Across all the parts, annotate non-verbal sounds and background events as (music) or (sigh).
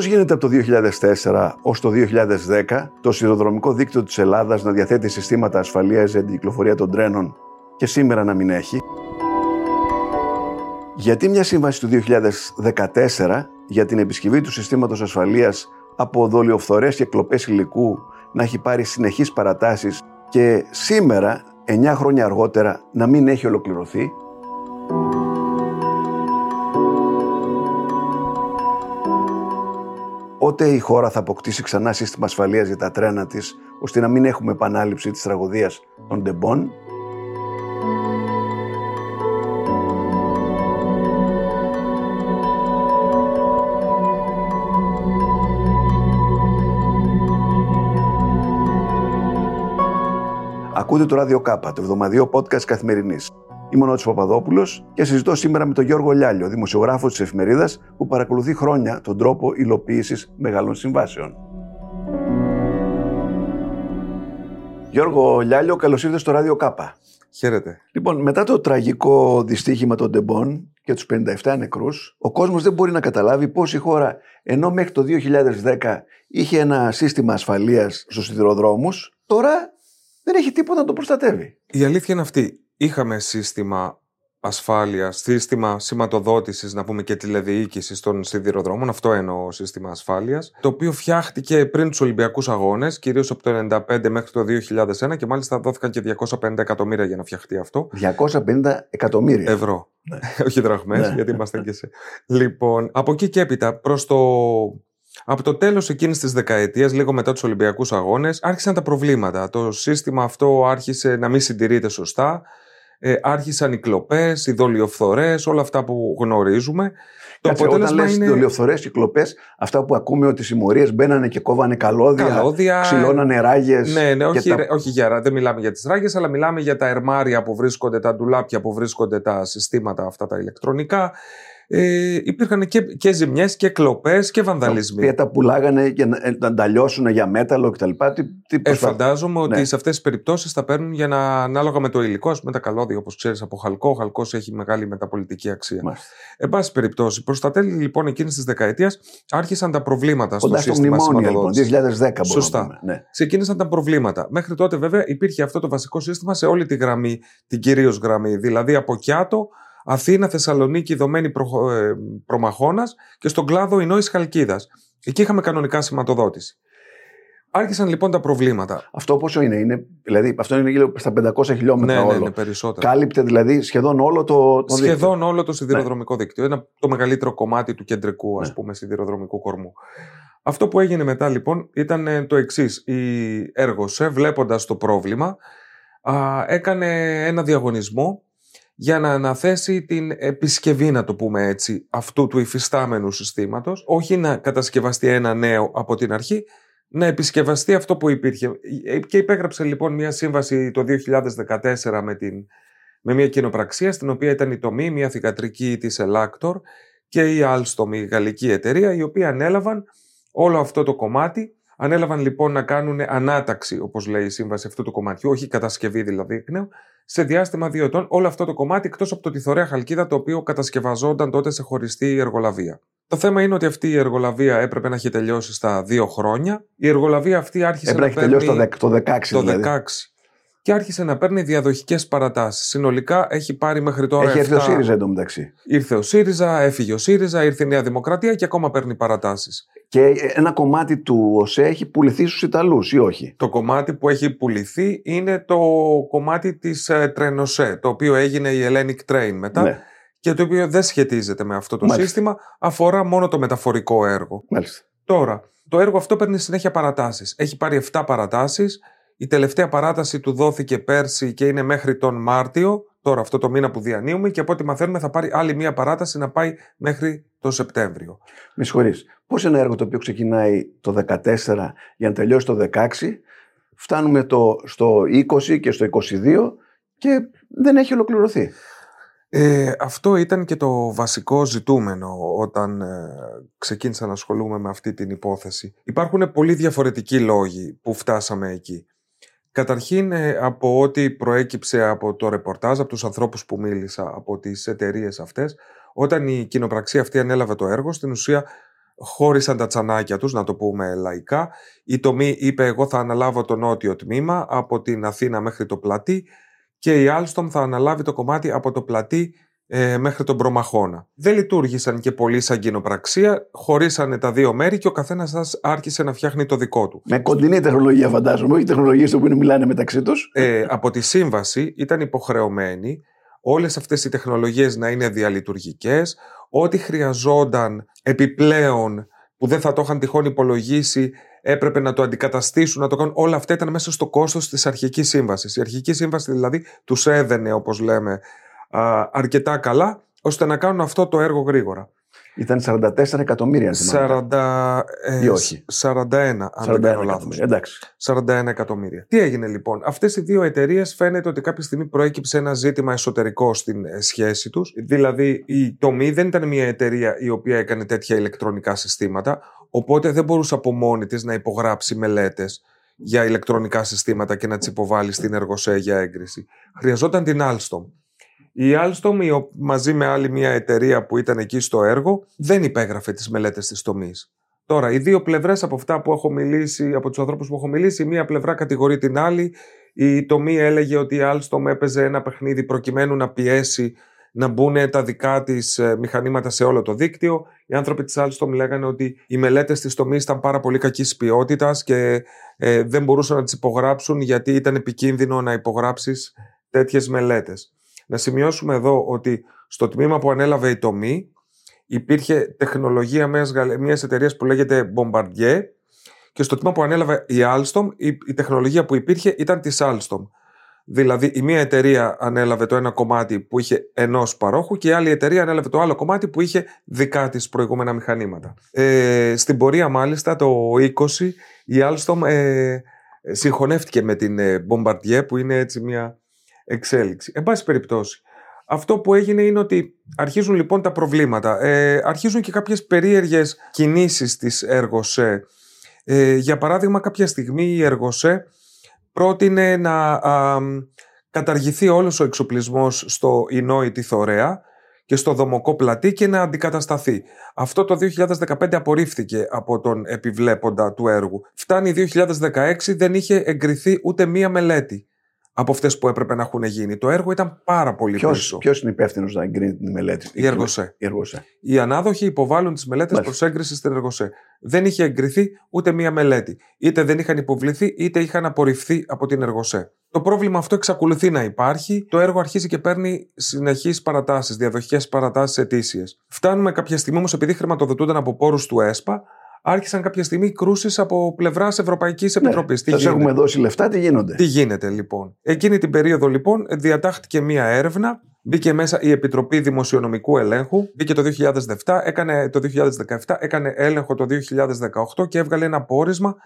Πώς γίνεται από το 2004 ως το 2010 το σιδηροδρομικό δίκτυο της Ελλάδας να διαθέτει συστήματα ασφαλείας για την κυκλοφορία των τρένων και σήμερα να μην έχει; Γιατί μια σύμβαση του 2014 για την επισκευή του συστήματος ασφαλείας από δολιοφθορές και κλοπές υλικού να έχει πάρει συνεχείς παρατάσεις και σήμερα, 9 χρόνια αργότερα, να μην έχει ολοκληρωθεί; Ότε η χώρα θα αποκτήσει ξανά σύστημα ασφαλείας για τα τρένα της, ώστε να μην έχουμε επανάληψη της τραγωδίας των Ντεμπών. Ακούτε το Ράδιο Κάπα, το εβδομαδιαίο podcast καθημερινής. Είμαι ο Νότης Παπαδόπουλος και συζητώ σήμερα με τον Γιώργο Λιάλιο, δημοσιογράφος της εφημερίδας που παρακολουθεί χρόνια τον τρόπο υλοποίησης μεγάλων συμβάσεων. Γιώργο Λιάλιο, καλώς ήρθατε στο Ράδιο Κάπα. Χαίρετε. Λοιπόν, μετά το τραγικό δυστύχημα των Ντεμπών και τους 57 νεκρούς, ο κόσμος δεν μπορεί να καταλάβει πώς η χώρα, ενώ μέχρι το 2010 είχε ένα σύστημα ασφαλείας στους σιδηροδρόμους, τώρα δεν έχει τίποτα να το προστατεύει. Η αλήθεια είναι αυτή. Είχαμε σύστημα ασφάλεια, σύστημα σηματοδότησης, να πούμε και τηλεδιοίκησης των σιδηροδρόμων. Αυτό εννοώ σύστημα ασφάλειας. Το οποίο φτιάχτηκε πριν τους Ολυμπιακούς Αγώνες, κυρίως από το 1995 μέχρι το 2001 και μάλιστα δόθηκαν και 250 εκατομμύρια για να φτιαχτεί αυτό. 250 εκατομμύρια. Ευρώ. Ναι. (laughs) Όχι δραχμές, ναι. γιατί είμαστε και σε. Λοιπόν, από εκεί και έπειτα, προς το από το τέλος εκείνης της δεκαετίας, λίγο μετά τους Ολυμπιακούς Αγώνες, άρχισαν τα προβλήματα. Το σύστημα αυτό άρχισε να μην συντηρείται σωστά. Ε, άρχισαν οι κλοπές, οι δολιοφθορές, όλα αυτά που γνωρίζουμε. Κάτσε, το όταν λες είναι... δολιοφθορές και κλοπές, αυτά που ακούμε ότι οι συμμορίες μπαίνανε και κόβανε καλώδια, καλώδια ξυλώνανε ράγες. Ναι, ναι, όχι, τα... όχι για, δεν μιλάμε για τις ράγες, αλλά μιλάμε για τα ερμάρια που βρίσκονται, τα ντουλάπια που βρίσκονται, τα συστήματα αυτά τα ηλεκτρονικά ε, υπήρχαν και, και ζημιές και κλοπές και βανδαλισμοί. Και τα πουλάγανε για να, ε, να τα λιώσουν για μέταλλο κτλ. Τι, τι ε, φαντάζομαι ότι ναι. σε αυτές τις περιπτώσεις θα παίρνουν για να, ανάλογα με το υλικό, ας πούμε τα καλώδια, όπως ξέρεις, από χαλκό. Ο χαλκός έχει μεγάλη μεταπολιτική αξία. Μάλιστα. Εν πάση περιπτώσει, προς τα τέλη λοιπόν εκείνης της δεκαετίας άρχισαν τα προβλήματα στο Κοντά σύστημα λοιπόν, 2010 Σωστά. Ναι. Ξεκίνησαν τα προβλήματα. Μέχρι τότε βέβαια υπήρχε αυτό το βασικό σύστημα σε όλη τη γραμμή, την κυρίως γραμμή. Δηλαδή από Κιάτο Αθήνα, Θεσσαλονίκη, δομένη προ, ε, προμαχώνας και στον κλάδο Ινόης Χαλκίδας. Εκεί είχαμε κανονικά σηματοδότηση. Άρχισαν λοιπόν τα προβλήματα. Αυτό πόσο είναι, είναι δηλαδή αυτό είναι γύρω στα 500 χιλιόμετρα ναι, όλο. Ναι, ναι, περισσότερο. Κάλυπτε δηλαδή σχεδόν όλο το, το Σχεδόν δίκτυο. όλο το σιδηροδρομικό ναι. δίκτυο. Είναι το μεγαλύτερο κομμάτι του κεντρικού ας ναι. πούμε σιδηροδρομικού κορμού. Αυτό που έγινε μετά λοιπόν ήταν ε, το εξής. Η Έργοσε βλέποντας το πρόβλημα α, έκανε ένα διαγωνισμό για να αναθέσει την επισκευή, να το πούμε έτσι, αυτού του υφιστάμενου συστήματος, όχι να κατασκευαστεί ένα νέο από την αρχή, να επισκευαστεί αυτό που υπήρχε. Και υπέγραψε λοιπόν μια σύμβαση το 2014 με, την, με μια κοινοπραξία, στην οποία ήταν η τομή, μια θηγατρική της Ελάκτορ και η Alstom, η γαλλική εταιρεία, οι οποίοι ανέλαβαν όλο αυτό το κομμάτι Ανέλαβαν λοιπόν να κάνουν ανάταξη, όπως λέει η σύμβαση αυτού του κομματιού, όχι κατασκευή δηλαδή νέου, σε διάστημα δύο ετών όλο αυτό το κομμάτι εκτός από το τυθωρέα χαλκίδα το οποίο κατασκευαζόταν τότε σε χωριστή εργολαβία. Το θέμα είναι ότι αυτή η εργολαβία έπρεπε να έχει τελειώσει στα δύο χρόνια. Η εργολαβία αυτή άρχισε έπρεπε να, να έχει τελειώσει το 16. Το δηλαδή. 16 και άρχισε να παίρνει διαδοχικές παρατάσεις. Συνολικά έχει πάρει μέχρι τώρα. Έχει έρθει ο ΣΥΡΙΖΑ εντωμεταξύ. Ήρθε ο ΣΥΡΙΖΑ, έφυγε ο ΣΥΡΙΖΑ, ήρθε η Νέα Δημοκρατία και ακόμα παίρνει παρατάσεις. Και ένα κομμάτι του ΟΣΕ έχει πουληθεί στους Ιταλούς, ή όχι; Το κομμάτι που έχει πουληθεί είναι το κομμάτι της ε, Τρενοσέ, το οποίο έγινε η Hellenic Train μετά. Ναι. Και το οποίο δεν σχετίζεται με αυτό το Μάλιστα. σύστημα, αφορά μόνο το μεταφορικό έργο. Μάλιστα. Τώρα, το έργο αυτό παίρνει συνέχεια παρατάσεις. Έχει πάρει 7 παρατάσεις η τελευταία παράταση του δόθηκε πέρσι και είναι μέχρι τον Μάρτιο, τώρα αυτό το μήνα που διανύουμε, και από ό,τι μαθαίνουμε θα πάρει άλλη μία παράταση να πάει μέχρι το Σεπτέμβριο. Με συγχωρείς. Πώς ένα έργο το οποίο ξεκινάει το 2014 για να τελειώσει το 2016, φτάνουμε το, στο 20 και στο 22 και δεν έχει ολοκληρωθεί; Ε, αυτό ήταν και το βασικό ζητούμενο όταν ε, ξεκίνησα να ασχολούμαι με αυτή την υπόθεση. Υπάρχουν πολύ διαφορετικοί λόγοι που φτάσαμε εκεί. Καταρχήν ε, από ό,τι προέκυψε από το ρεπορτάζ, από τους ανθρώπους που μίλησα, από τις εταιρείες αυτές, όταν η κοινοπραξία αυτή ανέλαβε το έργο, στην ουσία χώρισαν τα τσανάκια τους, να το πούμε λαϊκά. Η τομή είπε εγώ θα αναλάβω το νότιο τμήμα από την Αθήνα μέχρι το πλατή και η Alstom θα αναλάβει το κομμάτι από το πλατή ε, μέχρι τον Προμαχώνα. Δεν λειτουργήσαν και πολύ σαν κοινοπραξία, χωρίσανε τα δύο μέρη και ο καθένας σας άρχισε να φτιάχνει το δικό του. Με κοντινή τεχνολογία, φαντάζομαι, όχι τεχνολογίες που μιλάνε μεταξύ τους. Ε, από τη σύμβαση ήταν υποχρεωμένοι όλες αυτές οι τεχνολογίες να είναι διαλειτουργικές, ό,τι χρειαζόταν επιπλέον που δεν θα το είχαν τυχόν υπολογίσει, έπρεπε να το αντικαταστήσουν, να το κάνουν. Όλα αυτά ήταν μέσα στο κόστος της αρχικής σύμβασης. Η αρχική σύμβαση δηλαδή τους έδαινε, όπως λέμε, αρκετά καλά, ώστε να κάνουν αυτό το έργο γρήγορα. Ήταν 44 εκατομμύρια, 40, ε, Ή όχι. 41, αν 41 δεν κάνω λάθος. Εντάξει. 41 εκατομμύρια. Τι έγινε λοιπόν; Αυτές οι δύο εταιρείες φαίνεται ότι κάποια στιγμή προέκυψε ένα ζήτημα εσωτερικό στην ε, σχέση τους. Δηλαδή η τομή δεν ήταν μια εταιρεία η οποία έκανε τέτοια ηλεκτρονικά συστήματα, οπότε δεν μπορούσε από μόνη της να υπογράψει μελέτες για ηλεκτρονικά συστήματα και να τις υποβάλει στην εργοσέ για έγκριση. Χρειαζόταν την Alstom. Η Alstom μαζί με άλλη μια εταιρεία που ήταν εκεί στο έργο δεν υπέγραφε τις μελέτες της τομής. Τώρα, οι δύο πλευρές από αυτά που έχω μιλήσει, από τους ανθρώπους που έχω μιλήσει, η μία πλευρά κατηγορεί την άλλη. Η τομή έλεγε ότι η Alstom έπαιζε ένα παιχνίδι προκειμένου να πιέσει να μπουν τα δικά της ε, μηχανήματα σε όλο το δίκτυο. Οι άνθρωποι της Alstom λέγανε ότι οι μελέτες της τομής ήταν πάρα πολύ κακής ποιότητας και ε, δεν μπορούσαν να τις υπογράψουν γιατί ήταν επικίνδυνο να υπογράψεις τέτοιες μελέτες. Να σημειώσουμε εδώ ότι στο τμήμα που ανέλαβε η τομή υπήρχε τεχνολογία μιας, μιας εταιρείας που λέγεται Bombardier και στο τμήμα που ανέλαβε η Alstom η, τεχνολογία που υπήρχε ήταν της Alstom. Δηλαδή η μία εταιρεία ανέλαβε το ένα κομμάτι που είχε ενός παρόχου και η άλλη εταιρεία ανέλαβε το άλλο κομμάτι που είχε δικά της προηγούμενα μηχανήματα. Ε, στην πορεία μάλιστα το 20 η Alstom ε, συγχωνεύτηκε με την ε, Bombardier που είναι έτσι μια εξέλιξη. Εν πάση περιπτώσει, αυτό που έγινε είναι ότι αρχίζουν λοιπόν τα προβλήματα. Ε, αρχίζουν και κάποιες περίεργες κινήσεις της Εργοσέ. Ε, για παράδειγμα, κάποια στιγμή η Εργοσέ πρότεινε να καταργηθεί όλος ο εξοπλισμός στο Ινόη Θωρέα και στο Δομοκό Πλατή και να αντικατασταθεί. Αυτό το 2015 απορρίφθηκε από τον επιβλέποντα του έργου. Φτάνει 2016, δεν είχε εγκριθεί ούτε μία μελέτη από αυτές που έπρεπε να έχουν γίνει. Το έργο ήταν πάρα πολύ ποιος, πίσω. Ποιος είναι υπεύθυνος να εγκρίνει την μελέτη, η Εργοσέ. Η Εργοσέ. Οι ανάδοχοι υποβάλλουν τις μελέτες προς έγκριση στην Εργοσέ. Δεν είχε εγκριθεί ούτε μία μελέτη. Είτε δεν είχαν υποβληθεί, είτε είχαν απορριφθεί από την Εργοσέ. Το πρόβλημα αυτό εξακολουθεί να υπάρχει. Το έργο αρχίζει και παίρνει συνεχείς παρατάσεις, διαδοχικές παρατάσεις ετήσιες. Φτάνουμε κάποια στιγμή όμως, επειδή χρηματοδοτούνταν από πόρους του ΕΣΠΑ, άρχισαν κάποια στιγμή κρούσεις από πλευράς Ευρωπαϊκής Επιτροπής. Ναι, Σας έχουμε δώσει λεφτά, τι γίνονται; Τι γίνεται λοιπόν; Εκείνη την περίοδο λοιπόν διατάχθηκε μία έρευνα. Μπήκε μέσα η Επιτροπή Δημοσιονομικού Ελέγχου. Μπήκε το 2007, έκανε το 2017, έκανε έλεγχο το 2018 και έβγαλε ένα πόρισμα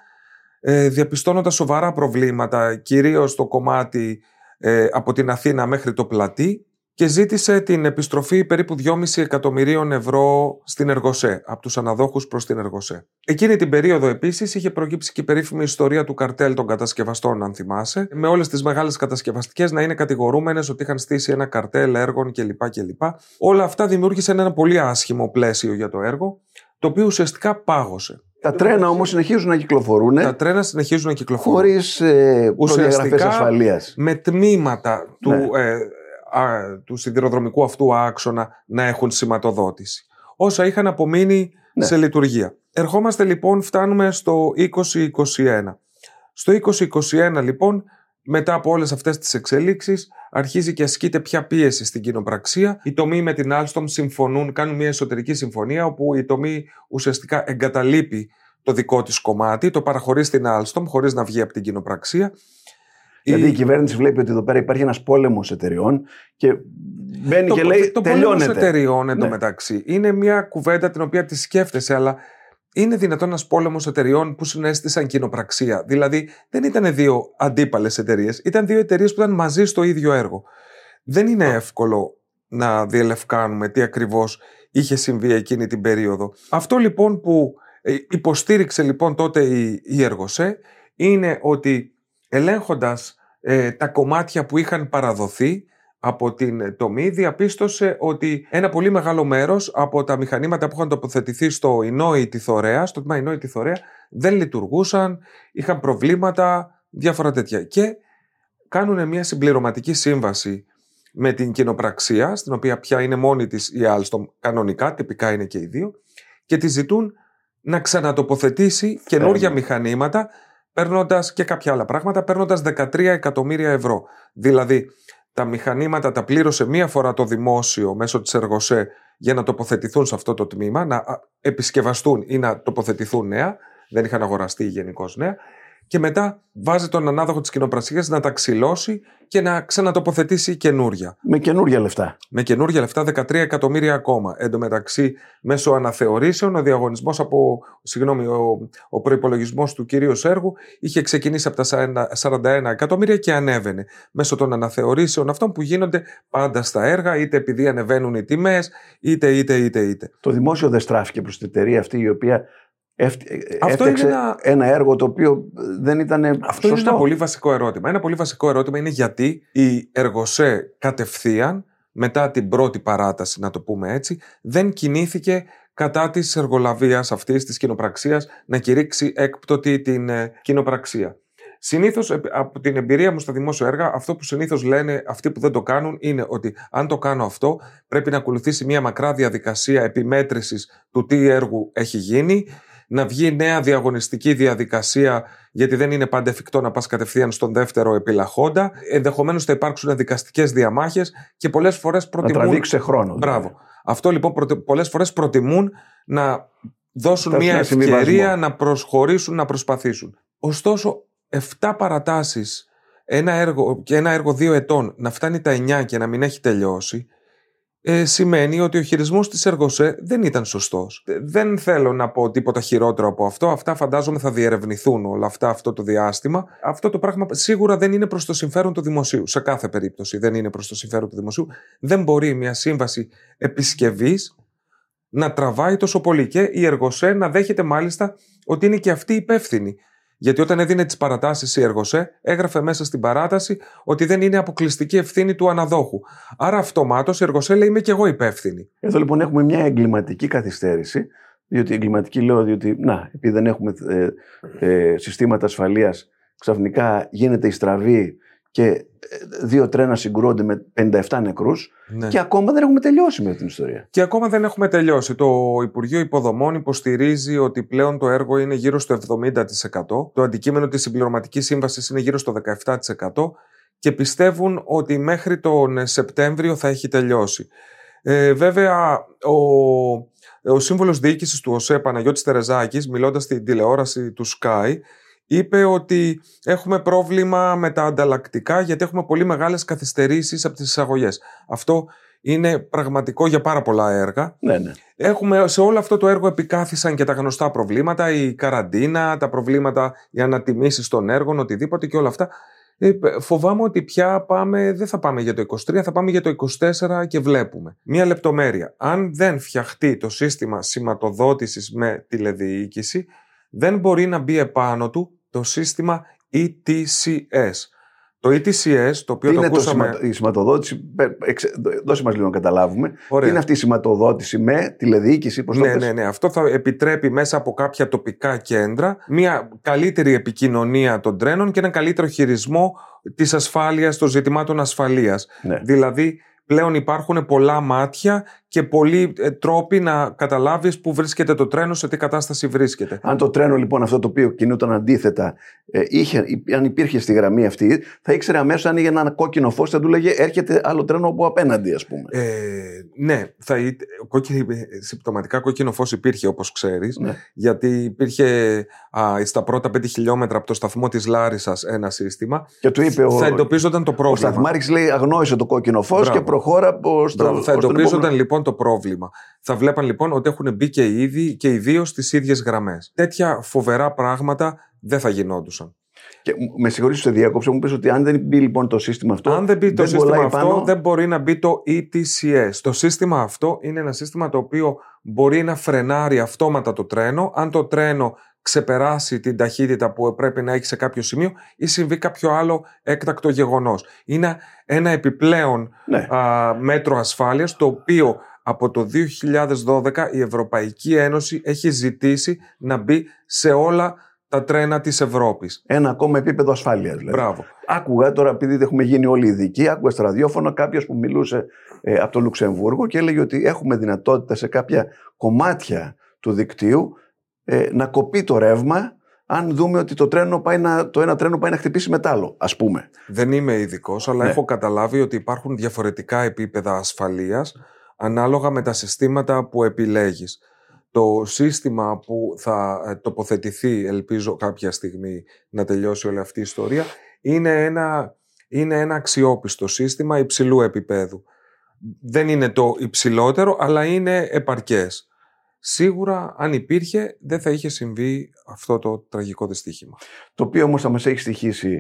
ε, διαπιστώνοντας σοβαρά προβλήματα, κυρίως στο κομμάτι ε, από την Αθήνα μέχρι το πλατή και ζήτησε την επιστροφή περίπου 2,5 εκατομμυρίων ευρώ στην Εργοσέ, από τους αναδόχους προς την Εργοσέ. Εκείνη την περίοδο επίσης είχε προκύψει και η περίφημη ιστορία του καρτέλ των κατασκευαστών, αν θυμάσαι, με όλες τις μεγάλες κατασκευαστικές να είναι κατηγορούμενες ότι είχαν στήσει ένα καρτέλ έργων κλπ. κλπ. Όλα αυτά δημιούργησαν ένα πολύ άσχημο πλαίσιο για το έργο, το οποίο ουσιαστικά πάγωσε. Τα τρένα όμως συνεχίζουν να κυκλοφορούν. Τα τρένα συνεχίζουν να κυκλοφορούν. Χωρίς ε, ασφαλείας. Με τμήματα του, ναι. ε, του σιδηροδρομικού αυτού άξονα να έχουν σηματοδότηση. Όσα είχαν απομείνει ναι. σε λειτουργία. Ερχόμαστε λοιπόν, φτάνουμε στο 2021. Στο 2021 λοιπόν, μετά από όλες αυτές τις εξελίξεις, αρχίζει και ασκείται πια πίεση στην κοινοπραξία. Οι τομεί με την Alstom συμφωνούν, κάνουν μια εσωτερική συμφωνία, όπου η τομή ουσιαστικά εγκαταλείπει το δικό της κομμάτι, το παραχωρεί στην Alstom χωρίς να βγει από την κοινοπραξία γιατί η... κυβέρνηση βλέπει ότι εδώ πέρα υπάρχει ένας πόλεμος εταιριών και μπαίνει το, και λέει το τελειώνεται. Το πόλεμο εταιριών εντωμεταξύ ναι. είναι μια κουβέντα την οποία τη σκέφτεσαι, αλλά είναι δυνατόν ένας πόλεμος εταιριών που συνέστησαν κοινοπραξία; Δηλαδή δεν ήταν δύο αντίπαλες εταιρείες, ήταν δύο εταιρείες που ήταν μαζί στο ίδιο έργο. Δεν είναι εύκολο να διελευκάνουμε τι ακριβώς είχε συμβεί εκείνη την περίοδο. Αυτό λοιπόν που ε, υποστήριξε λοιπόν τότε η, η Εργοσέ είναι ότι ελέγχοντας ε, τα κομμάτια που είχαν παραδοθεί από την τομή διαπίστωσε ότι ένα πολύ μεγάλο μέρος από τα μηχανήματα που είχαν τοποθετηθεί στο Ινόη Θωρέα, στο τμήμα Ινόη Θωρέα, δεν λειτουργούσαν, είχαν προβλήματα, διάφορα τέτοια. Και κάνουν μια συμπληρωματική σύμβαση με την κοινοπραξία, στην οποία πια είναι μόνη της η Alstom κανονικά, τυπικά είναι και οι δύο, και τη ζητούν να ξανατοποθετήσει καινούργια μηχανήματα, παίρνοντας και κάποια άλλα πράγματα, παίρνοντας 13 εκατομμύρια ευρώ. Δηλαδή, τα μηχανήματα τα πλήρωσε μία φορά το δημόσιο μέσω της Εργοσέ για να τοποθετηθούν σε αυτό το τμήμα, να επισκευαστούν ή να τοποθετηθούν νέα, δεν είχαν αγοραστεί γενικώς νέα, και μετά βάζει τον ανάδοχο της κοινοπρασίας να τα ξυλώσει και να ξανατοποθετήσει καινούρια. Με καινούρια λεφτά. Με καινούρια λεφτά, 13 εκατομμύρια ακόμα. Εν τω μεταξύ, μέσω αναθεωρήσεων, ο διαγωνισμός από. Συγγνώμη, ο, ο προπολογισμό του κυρίου Σέργου είχε ξεκινήσει από τα 41 εκατομμύρια και ανέβαινε. Μέσω των αναθεωρήσεων αυτών που γίνονται πάντα στα έργα, είτε επειδή ανεβαίνουν οι τιμές, είτε, είτε, είτε, είτε. Το δημόσιο δεν στράφηκε προς την εταιρεία αυτή η οποία αυτό είναι ένα... ένα έργο το οποίο δεν ήταν Αυτό είναι ένα πολύ βασικό ερώτημα. Ένα πολύ βασικό ερώτημα είναι γιατί η Εργοσέ κατευθείαν μετά την πρώτη παράταση, να το πούμε έτσι, δεν κινήθηκε κατά της εργολαβίας αυτής της κοινοπραξίας να κηρύξει έκπτωτη την ε, κοινοπραξία. Συνήθως, από την εμπειρία μου στα δημόσια έργα, αυτό που συνήθως λένε αυτοί που δεν το κάνουν είναι ότι αν το κάνω αυτό, πρέπει να ακολουθήσει μια μακρά διαδικασία επιμέτρησης του τι έργου έχει γίνει, να βγει νέα διαγωνιστική διαδικασία, γιατί δεν είναι πάντα εφικτό να πας κατευθείαν στον δεύτερο επιλαχόντα. Ενδεχομένως θα υπάρξουν δικαστικές διαμάχες και πολλές φορές προτιμούν. Να τραβήξει χρόνο. Δηλαδή. Μπράβο. Αυτό λοιπόν πολλές φορές προτιμούν να δώσουν μια ευκαιρία να προσχωρήσουν, να προσπαθήσουν. Ωστόσο, 7 παρατάσεις ένα έργο, και ένα έργο δύο ετών να φτάνει τα 9 και να μην έχει τελειώσει, ε, σημαίνει ότι ο χειρισμός της Εργοσέ δεν ήταν σωστός. Δεν θέλω να πω τίποτα χειρότερο από αυτό. Αυτά φαντάζομαι θα διερευνηθούν όλα αυτά αυτό το διάστημα. Αυτό το πράγμα σίγουρα δεν είναι προς το συμφέρον του δημοσίου. Σε κάθε περίπτωση δεν είναι προς το συμφέρον του δημοσίου. Δεν μπορεί μια σύμβαση επισκευής να τραβάει τόσο πολύ. Και η Εργοσέ να δέχεται μάλιστα ότι είναι και αυτή υπεύθυνη γιατί όταν έδινε τις παρατάσεις η Εργοσέ, έγραφε μέσα στην παράταση ότι δεν είναι αποκλειστική ευθύνη του αναδόχου. Άρα αυτομάτως η Εργοσέ λέει: Είμαι και εγώ υπεύθυνη. Εδώ λοιπόν έχουμε μια εγκληματική καθυστέρηση. Διότι εγκληματική λέω ότι, να, επειδή δεν έχουμε ε, ε, συστήματα ασφαλείας, ξαφνικά γίνεται η στραβή και ε, δύο τρένα συγκρούονται με 57 νεκρούς ναι. και ακόμα δεν έχουμε τελειώσει με την ιστορία. Και ακόμα δεν έχουμε τελειώσει. Το Υπουργείο Υποδομών υποστηρίζει ότι πλέον το έργο είναι γύρω στο 70%. Το αντικείμενο της συμπληρωματικής σύμβασης είναι γύρω στο 17% και πιστεύουν ότι μέχρι τον Σεπτέμβριο θα έχει τελειώσει. Ε, βέβαια, ο, ο σύμβολος διοίκησης του ΟΣΕ Παναγιώτης Τερεζάκης, μιλώντας στην τηλεόραση του Sky, είπε ότι έχουμε πρόβλημα με τα ανταλλακτικά γιατί έχουμε πολύ μεγάλες καθυστερήσεις από τις εισαγωγές. Αυτό είναι πραγματικό για πάρα πολλά έργα. Ναι, ναι. Έχουμε, σε όλο αυτό το έργο επικάθισαν και τα γνωστά προβλήματα, η καραντίνα, τα προβλήματα, οι ανατιμήσεις των έργων, οτιδήποτε και όλα αυτά. Ε, φοβάμαι ότι πια πάμε, δεν θα πάμε για το 23, θα πάμε για το 24 και βλέπουμε. Μία λεπτομέρεια. Αν δεν φτιαχτεί το σύστημα σηματοδότησης με τηλεδιοίκηση, δεν μπορεί να μπει επάνω του το σύστημα ETCS. Το ETCS, το οποίο Τι το είναι ακούσαμε... Το η σηματοδότηση, δώσε μας λίγο να καταλάβουμε. Ωραία. Τι είναι αυτή η σηματοδότηση με τηλεδιοίκηση, πώς ναι, το ναι, ναι. Αυτό θα επιτρέπει μέσα από κάποια τοπικά κέντρα μια καλύτερη επικοινωνία των τρένων και ένα καλύτερο χειρισμό της ασφάλειας, των ζητημάτων ασφαλείας. Ναι. Δηλαδή, πλέον υπάρχουν πολλά μάτια και πολλοί ε, τρόποι να καταλάβεις πού βρίσκεται το τρένο, σε τι κατάσταση βρίσκεται. Αν το τρένο λοιπόν αυτό το οποίο κινούταν αντίθετα, ε, είχε, αν υπήρχε στη γραμμή αυτή, θα ήξερε αμέσως αν είχε ένα κόκκινο φως, θα του λέγε Έρχεται άλλο τρένο από απέναντι, ας πούμε. Ε, ναι, θα, κόκκινο, συμπτωματικά κόκκινο φως υπήρχε όπως ξέρεις, Ναι. γιατί υπήρχε α, στα πρώτα 5 χιλιόμετρα από το σταθμό της Λάρισας ένα σύστημα. Και του είπε ο, θα εντοπίζονταν το ο πρόβλημα. Σταθμάρχη λέει αγνόησε το κόκκινο φως Μπράβο. και προχώρα προς το. Μπράβο, θα προς τον εντοπίζονταν επόμενο. λοιπόν το πρόβλημα. Θα βλέπαν λοιπόν ότι έχουν μπει και οι ίδιοι και οι δύο στις ίδιες γραμμές. Τέτοια φοβερά πράγματα δεν θα γινόντουσαν. Και με συγχωρείτε, σε διάκοψα, μου πει ότι αν δεν μπει λοιπόν το σύστημα αυτό. Αν δεν μπει το σύστημα κολλάει αυτό, πάνω. δεν μπορεί να μπει το ETCS. Το σύστημα αυτό είναι ένα σύστημα το οποίο μπορεί να φρενάρει αυτόματα το τρένο. Αν το τρένο ξεπεράσει την ταχύτητα που πρέπει να έχει σε κάποιο σημείο ή συμβεί κάποιο άλλο έκτακτο γεγονός. Είναι ένα επιπλέον Ναι. α, μέτρο ασφάλειας το οποίο από το 2012 η Ευρωπαϊκή Ένωση έχει ζητήσει να μπει σε όλα τα τρένα της Ευρώπης. Ένα ακόμα επίπεδο ασφάλειας. Δηλαδή. Μπράβο. Άκουγα τώρα, επειδή έχουμε γίνει όλοι ειδικοί, άκουγα στο ραδιόφωνο κάποιος που μιλούσε ε, από το Λουξεμβούργο και έλεγε ότι έχουμε δυνατότητα σε κάποια κομμάτια του δικτύου ε, να κοπεί το ρεύμα αν δούμε ότι το, τρένο πάει να, το ένα τρένο πάει να χτυπήσει μετάλλο, ας πούμε. Δεν είμαι ειδικός, αλλά Ναι. έχω καταλάβει ότι υπάρχουν διαφορετικά επίπεδα ασφαλείας ανάλογα με τα συστήματα που επιλέγεις. Το σύστημα που θα ε, τοποθετηθεί, ελπίζω κάποια στιγμή να τελειώσει όλη αυτή η ιστορία, είναι ένα, είναι ένα αξιόπιστο σύστημα υψηλού επίπεδου. Δεν είναι το υψηλότερο, αλλά είναι επαρκές. Σίγουρα, αν υπήρχε, δεν θα είχε συμβεί αυτό το τραγικό δυστύχημα. Το οποίο όμως θα μας έχει στοιχήσει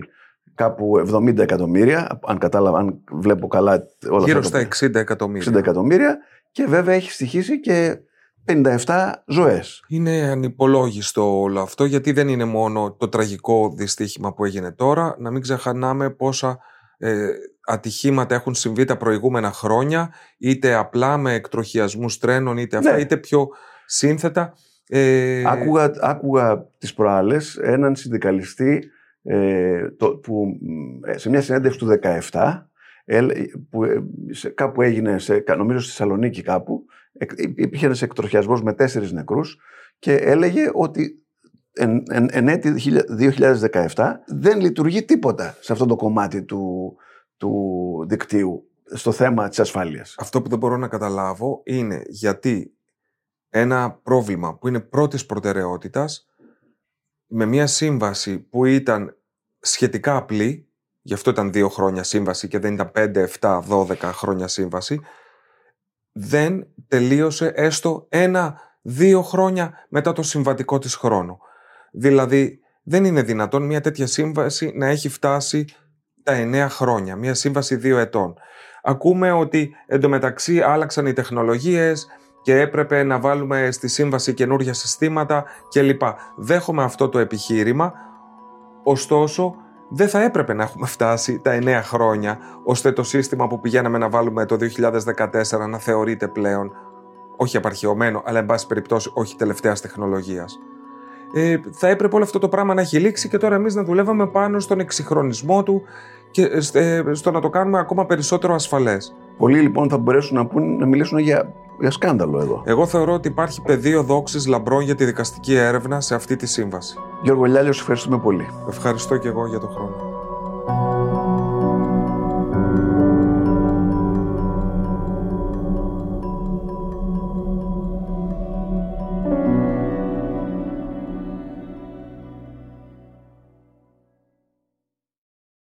κάπου 70 εκατομμύρια, αν κατάλαβα, αν βλέπω καλά όλα Γύρω αυτά. στα τα 60 εκατομμύρια. 60 εκατομμύρια και βέβαια έχει στοιχήσει και 57 ζωές. Είναι ανυπολόγιστο όλο αυτό γιατί δεν είναι μόνο το τραγικό δυστύχημα που έγινε τώρα. Να μην ξεχνάμε πόσα ε, ατυχήματα έχουν συμβεί τα προηγούμενα χρόνια είτε απλά με εκτροχιασμούς τρένων είτε αυτά Ναι. είτε πιο σύνθετα. Ε, Άκουγα, άκουγα τις προάλλες έναν συνδικαλιστή ε, το, που μ, ε, σε μια συνέντευξη του 17 έλε- που ε, σε, κάπου έγινε, σε, κα- νομίζω στη Θεσσαλονίκη κάπου, εκ- υ- υπήρχε ένας εκτροχιασμός με τέσσερις νεκρούς και έλεγε ότι εν, εν, εν έτη 2017 δεν λειτουργεί τίποτα σε αυτό το κομμάτι του, του δικτύου στο θέμα της ασφάλειας. Αυτό που δεν μπορώ να καταλάβω είναι γιατί ένα πρόβλημα που είναι πρώτης προτεραιότητας με μια σύμβαση που ήταν σχετικά απλή, γι' αυτό ήταν δύο χρόνια σύμβαση και δεν ήταν 5, 7, 12 χρόνια σύμβαση, δεν τελείωσε έστω ένα, δύο χρόνια μετά το συμβατικό της χρόνο. Δηλαδή, δεν είναι δυνατόν μια τέτοια σύμβαση να έχει φτάσει τα 9 χρόνια, μια σύμβαση δύο ετών. Ακούμε ότι εντωμεταξύ άλλαξαν οι τεχνολογίες και έπρεπε να βάλουμε στη σύμβαση καινούργια συστήματα κλπ. Δέχομαι αυτό το επιχείρημα, ωστόσο δεν θα έπρεπε να έχουμε φτάσει τα 9 χρόνια ώστε το σύστημα που πηγαίναμε να βάλουμε το 2014 να θεωρείται πλέον όχι απαρχαιωμένο, αλλά εν πάση περιπτώσει όχι τελευταίας τεχνολογίας. Ε, θα έπρεπε όλο αυτό το πράγμα να έχει λήξει και τώρα εμείς να δουλεύαμε πάνω στον εξυγχρονισμό του και ε, στο να το κάνουμε ακόμα περισσότερο ασφαλές. Πολλοί λοιπόν θα μπορέσουν να, πούν, να μιλήσουν για, για σκάνδαλο εδώ. Εγώ θεωρώ ότι υπάρχει πεδίο δόξης λαμπρών για τη δικαστική έρευνα σε αυτή τη σύμβαση. Γιώργο Λιάλιο, σε ευχαριστούμε πολύ. Ευχαριστώ και εγώ για τον χρόνο.